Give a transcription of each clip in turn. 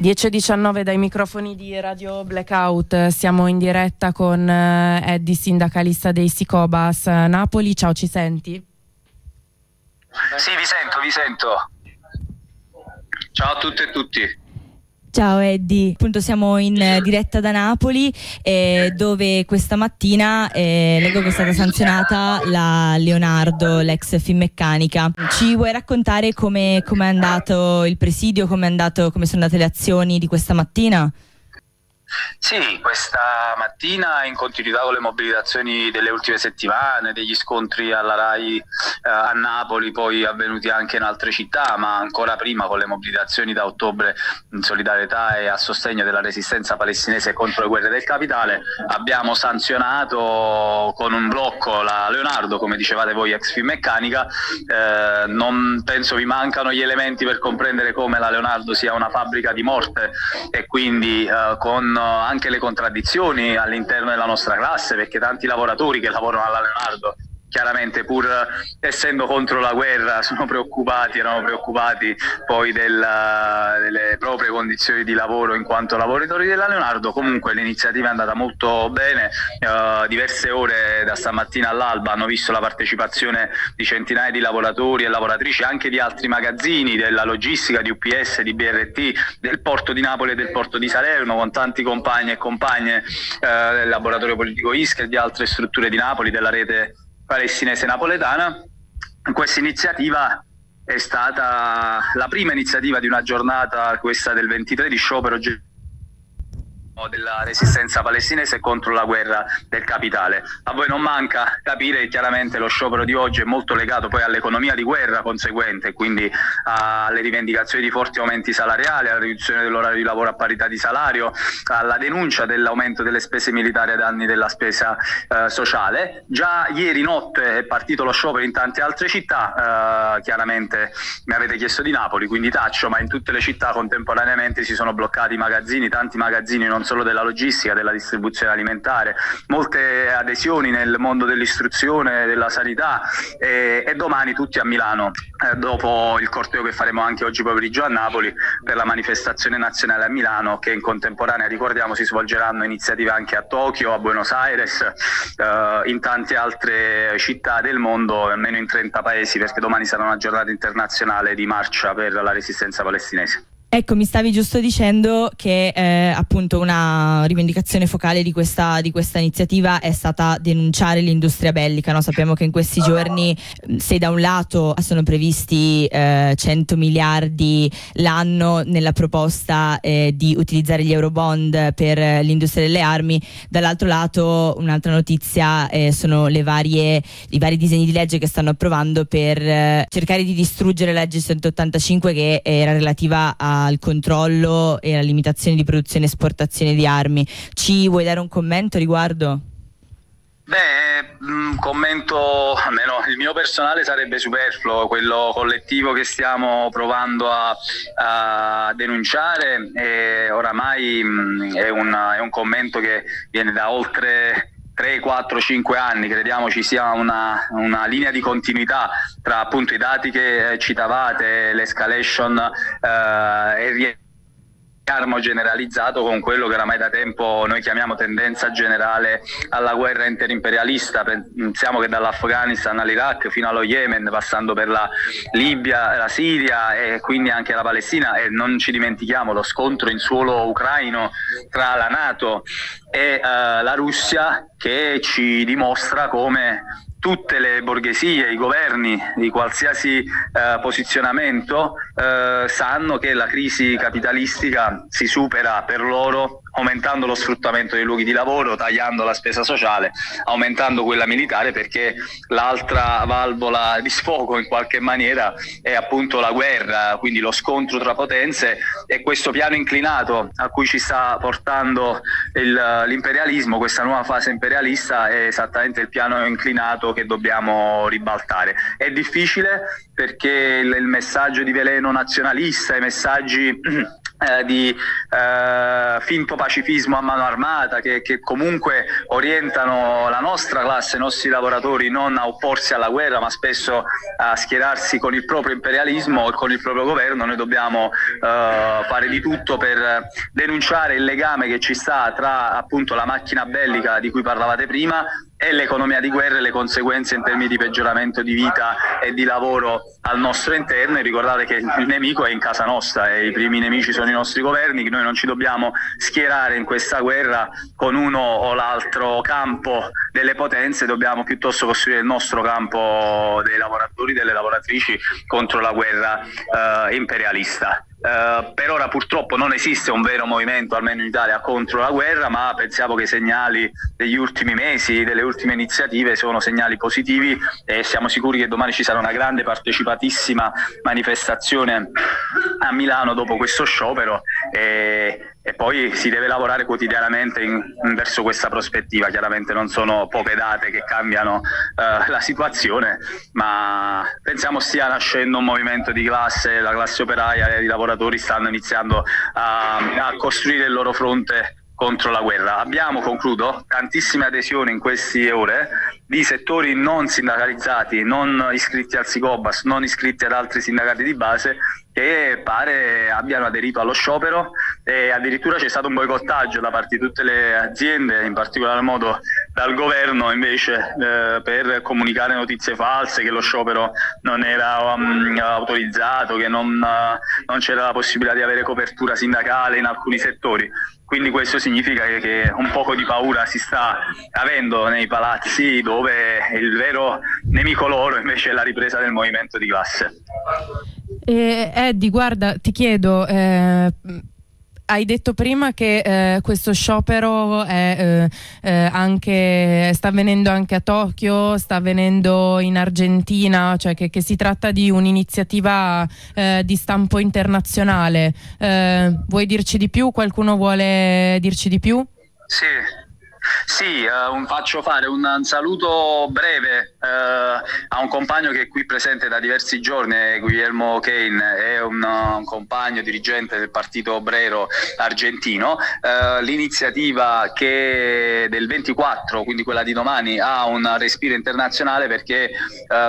10.19 dai microfoni di Radio Blackout, siamo in diretta con eh, Eddie, sindacalista dei Sicobas Napoli, ciao ci senti? Sì, vi sento, vi sento. Ciao a tutte e tutti. Ciao Eddie, appunto siamo in eh, diretta da Napoli eh, dove questa mattina eh, leggo che è stata sanzionata la Leonardo, l'ex Finmeccanica. Ci vuoi raccontare come è andato il presidio, come sono andate le azioni di questa mattina? Sì, questa mattina in continuità con le mobilitazioni delle ultime settimane, degli scontri alla RAI eh, a Napoli, poi avvenuti anche in altre città, ma ancora prima con le mobilitazioni da ottobre in solidarietà e a sostegno della resistenza palestinese contro le guerre del capitale, abbiamo sanzionato con un blocco la Leonardo, come dicevate voi, ex Finmeccanica. Eh, non penso vi mancano gli elementi per comprendere come la Leonardo sia una fabbrica di morte e quindi eh, con anche le contraddizioni all'interno della nostra classe perché tanti lavoratori che lavorano alla Leonardo chiaramente pur essendo contro la guerra sono preoccupati, erano preoccupati poi della, delle proprie condizioni di lavoro in quanto lavoratori della Leonardo, comunque l'iniziativa è andata molto bene, uh, diverse ore da stamattina all'alba hanno visto la partecipazione di centinaia di lavoratori e lavoratrici anche di altri magazzini, della logistica, di UPS, di BRT, del porto di Napoli e del porto di Salerno con tanti compagni e compagne uh, del laboratorio politico ISCA e di altre strutture di Napoli, della rete palestinese napoletana. Questa iniziativa è stata la prima iniziativa di una giornata, questa del 23 di sciopero della resistenza palestinese contro la guerra del capitale. A voi non manca capire che chiaramente lo sciopero di oggi è molto legato poi all'economia di guerra conseguente, quindi alle rivendicazioni di forti aumenti salariali, alla riduzione dell'orario di lavoro a parità di salario, alla denuncia dell'aumento delle spese militari a danni della spesa eh, sociale. Già ieri notte è partito lo sciopero in tante altre città, eh, chiaramente mi avete chiesto di Napoli, quindi taccio, ma in tutte le città contemporaneamente si sono bloccati i magazzini, tanti magazzini non solo della logistica, della distribuzione alimentare, molte adesioni nel mondo dell'istruzione, della sanità e, e domani tutti a Milano, eh, dopo il corteo che faremo anche oggi pomeriggio a Napoli per la manifestazione nazionale a Milano che in contemporanea ricordiamo si svolgeranno iniziative anche a Tokyo, a Buenos Aires, eh, in tante altre città del mondo, almeno in 30 paesi perché domani sarà una giornata internazionale di marcia per la resistenza palestinese. Ecco, mi stavi giusto dicendo che eh, appunto una rivendicazione focale di questa, di questa, iniziativa è stata denunciare l'industria bellica. No? Sappiamo che in questi giorni, se da un lato sono previsti eh, 100 miliardi l'anno nella proposta eh, di utilizzare gli eurobond per l'industria delle armi, dall'altro lato un'altra notizia eh, sono varie, i vari disegni di legge che stanno approvando per eh, cercare di distruggere la legge 185 che era relativa a al controllo e alla limitazione di produzione e esportazione di armi. Ci vuoi dare un commento riguardo? Beh, un commento, almeno il mio personale sarebbe superfluo, quello collettivo che stiamo provando a, a denunciare è oramai è, una, è un commento che viene da oltre 3, 4, 5 anni crediamo ci sia una, una, linea di continuità tra appunto i dati che citavate, l'escalation eh, e armo generalizzato con quello che oramai da tempo noi chiamiamo tendenza generale alla guerra interimperialista. Pensiamo che dall'Afghanistan all'Iraq fino allo Yemen, passando per la Libia, la Siria e quindi anche la Palestina e non ci dimentichiamo lo scontro in suolo ucraino tra la Nato e uh, la Russia che ci dimostra come tutte le borghesie, i governi di qualsiasi eh, posizionamento eh, sanno che la crisi capitalistica si supera per loro aumentando lo sfruttamento dei luoghi di lavoro, tagliando la spesa sociale, aumentando quella militare perché l'altra valvola di sfogo in qualche maniera è appunto la guerra, quindi lo scontro tra potenze e questo piano inclinato a cui ci sta portando il, l'imperialismo, questa nuova fase imperialista è esattamente il piano inclinato che dobbiamo ribaltare. È difficile perché il, il messaggio di veleno nazionalista, i messaggi eh, di eh, finto pacifismo a mano armata che, che, comunque orientano la nostra classe, i nostri lavoratori non a opporsi alla guerra ma spesso a schierarsi con il proprio imperialismo e con il proprio governo, noi dobbiamo eh, fare di tutto per denunciare il legame che ci sta tra appunto la macchina bellica di cui parlavate prima e l'economia di guerra e le conseguenze in termini di peggioramento di vita e di lavoro al nostro interno. E ricordate che il nemico è in casa nostra e i primi nemici sono i nostri governi, noi non ci dobbiamo schierare in questa guerra con uno o l'altro campo delle potenze, dobbiamo piuttosto costruire il nostro campo dei lavoratori, delle lavoratrici contro la guerra eh, imperialista. Uh, per ora purtroppo non esiste un vero movimento, almeno in Italia, contro la guerra, ma pensiamo che i segnali degli ultimi mesi, delle ultime iniziative sono segnali positivi e siamo sicuri che domani ci sarà una grande partecipatissima manifestazione a Milano dopo questo sciopero e, e poi si deve lavorare quotidianamente in, in verso questa prospettiva. Chiaramente non sono poche date che cambiano uh, la situazione, ma pensiamo stia nascendo un movimento di classe, la classe operaia e i lavoratori stanno iniziando a, a costruire il loro fronte contro la guerra. Abbiamo, concludo, tantissime adesioni in queste ore di settori non sindacalizzati, non iscritti al SICOBAS, non iscritti ad altri sindacati di base che pare abbiano aderito allo sciopero e addirittura c'è stato un boicottaggio da parte di tutte le aziende, in particolar modo dal governo invece eh, per comunicare notizie false, che lo sciopero non era um, autorizzato, che non, uh, non c'era la possibilità di avere copertura sindacale in alcuni settori. Quindi questo significa che, che, un poco di paura si sta avendo nei palazzi dove il vero nemico loro invece è la ripresa del movimento di classe. Eh, Eddie, guarda, ti chiedo, eh, hai detto prima che eh, questo sciopero è, eh, eh, anche, sta avvenendo anche a Tokyo, sta avvenendo in Argentina, cioè che, che si tratta di un'iniziativa eh, di stampo internazionale. Eh, vuoi dirci di più? Qualcuno vuole dirci di più? Sì, sì, uh, faccio fare un, un saluto breve uh, a un compagno che è qui presente da diversi giorni, Guillermo Kane, è un, un compagno dirigente del partito obrero argentino. Uh, l'iniziativa che del 24, quindi quella di domani, ha un respiro internazionale perché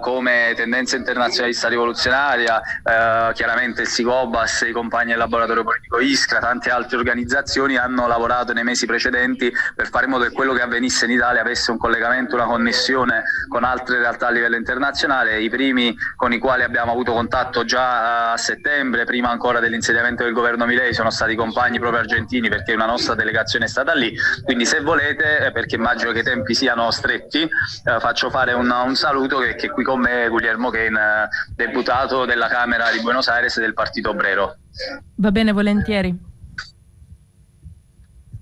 come tendenza internazionalista rivoluzionaria, chiaramente il SICOBAS, i compagni del laboratorio politico Iskra, tante altre organizzazioni hanno lavorato nei mesi precedenti per fare in modo che quello che avvenisse in Italia avesse un collegamento, una connessione con altre realtà a livello internazionale. I primi con i quali abbiamo avuto contatto già a settembre, prima ancora dell'insediamento del governo Milei, sono stati compagni proprio argentini perché una nostra delegazione è stata lì. Quindi se volete, eh, perché immagino che i tempi siano stretti, eh, faccio fare un, un saluto che, che, qui con me è Guglielmo Kane, deputato della Camera di Buenos Aires del Partito Obrero. Va bene, volentieri.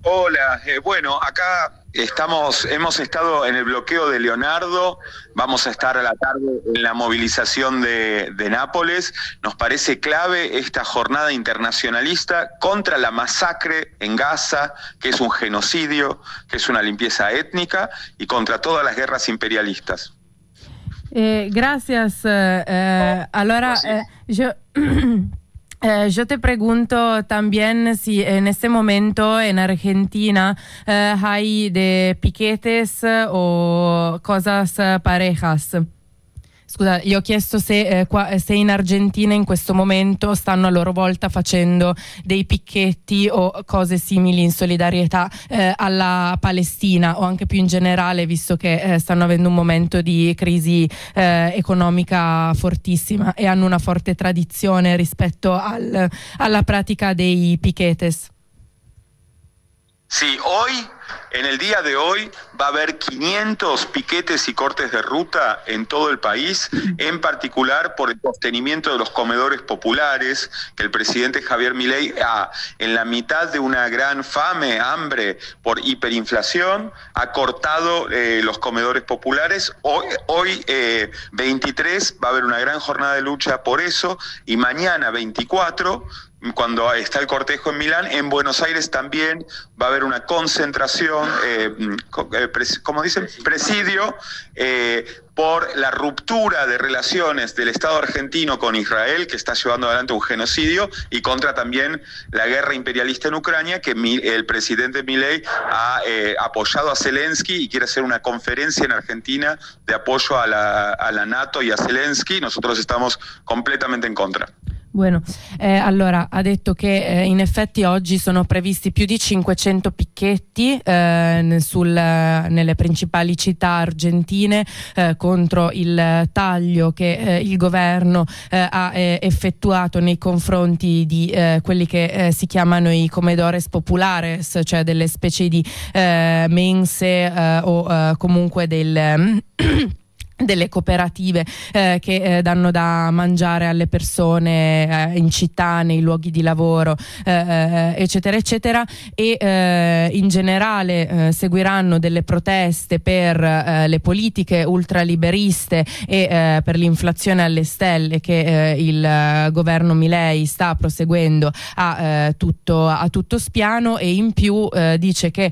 Hola, eh, bueno, acá estamos, hemos estado en el bloqueo de Leonardo, vamos a estar a la tarde en la movilización de, de, Nápoles. Nos parece clave esta jornada internacionalista contra la masacre en Gaza, que es un genocidio, que es una limpieza étnica, y contra todas las guerras imperialistas. Eh, gracias. Eh, eh allora, eh, yo Eh, yo te pregunto también si en este momento en Argentina eh, hay de piquetes o cosas parejas. Scusa, io ho chiesto se, eh, qua, se, in Argentina in questo momento stanno a loro volta facendo dei picchetti o cose simili in solidarietà eh, alla Palestina o anche più in generale, visto che eh, stanno avendo un momento di crisi eh, economica fortissima e hanno una forte tradizione rispetto al, alla pratica dei piquetes. Sì, hoy En el día de hoy va a haber 500 piquetes y cortes de ruta en todo el país, en particular por el sostenimiento de los comedores populares, que el presidente Javier Milei, ah, en la mitad de una gran fame, hambre por hiperinflación, ha cortado eh, los comedores populares. Hoy, hoy 23 eh, va a haber una gran jornada de lucha por eso y mañana 24 cuando está el cortejo en Milán, en Buenos Aires también va a haber una concentración, eh, eh como dicen, presidio, eh, por la ruptura de relaciones del Estado argentino con Israel, que está llevando adelante un genocidio, y contra también la guerra imperialista en Ucrania, que el presidente Milei ha eh, apoyado a Zelensky y quiere hacer una conferencia en Argentina de apoyo a la, a la NATO y a Zelensky. Nosotros estamos completamente en contra. Bueno, eh, allora ha detto che eh, in effetti oggi sono previsti più di 500 picchetti eh, sul, nelle principali città argentine eh, contro il taglio che eh, il governo eh, ha effettuato nei confronti di quelli che si chiamano i comedores populares, cioè delle specie di mense o comunque del delle cooperative eh, che eh, danno da mangiare alle persone eh, in città, nei luoghi di lavoro, eh, eh, eccetera, eccetera, e eh, in generale seguiranno delle proteste per le politiche ultraliberiste e per l'inflazione alle stelle che il governo Milei sta proseguendo a, tutto, a tutto spiano. E in più dice che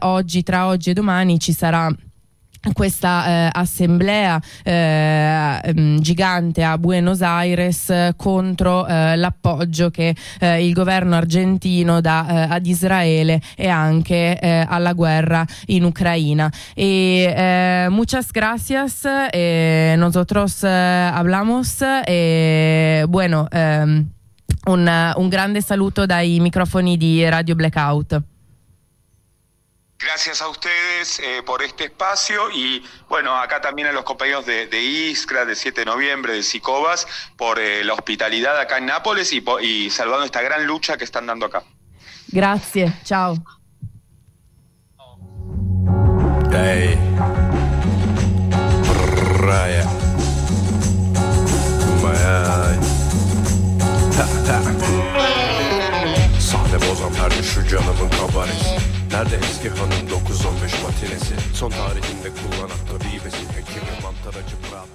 oggi, tra oggi e domani ci sarà questa eh, assemblea eh, mm, gigante a Buenos Aires eh, contro eh, l'appoggio che eh, il governo argentino dà eh, ad Israele e anche alla guerra in Ucraina. E, muchas gracias, nosotros hablamos e bueno, un, un grande saluto dai microfoni di Radio Blackout. Gracias a ustedes eh, por este espacio y bueno, acá también a los compañeros de, Iskra, de 7 de noviembre, de Sicobas, por eh, la hospitalidad acá en Nápoles y, y, salvando esta gran lucha que están dando acá. Gracias, chao. Nerede eski hanım 9-15 matinesi? Son tarihinde kullanan da ribesi Hekimi mantaracı brat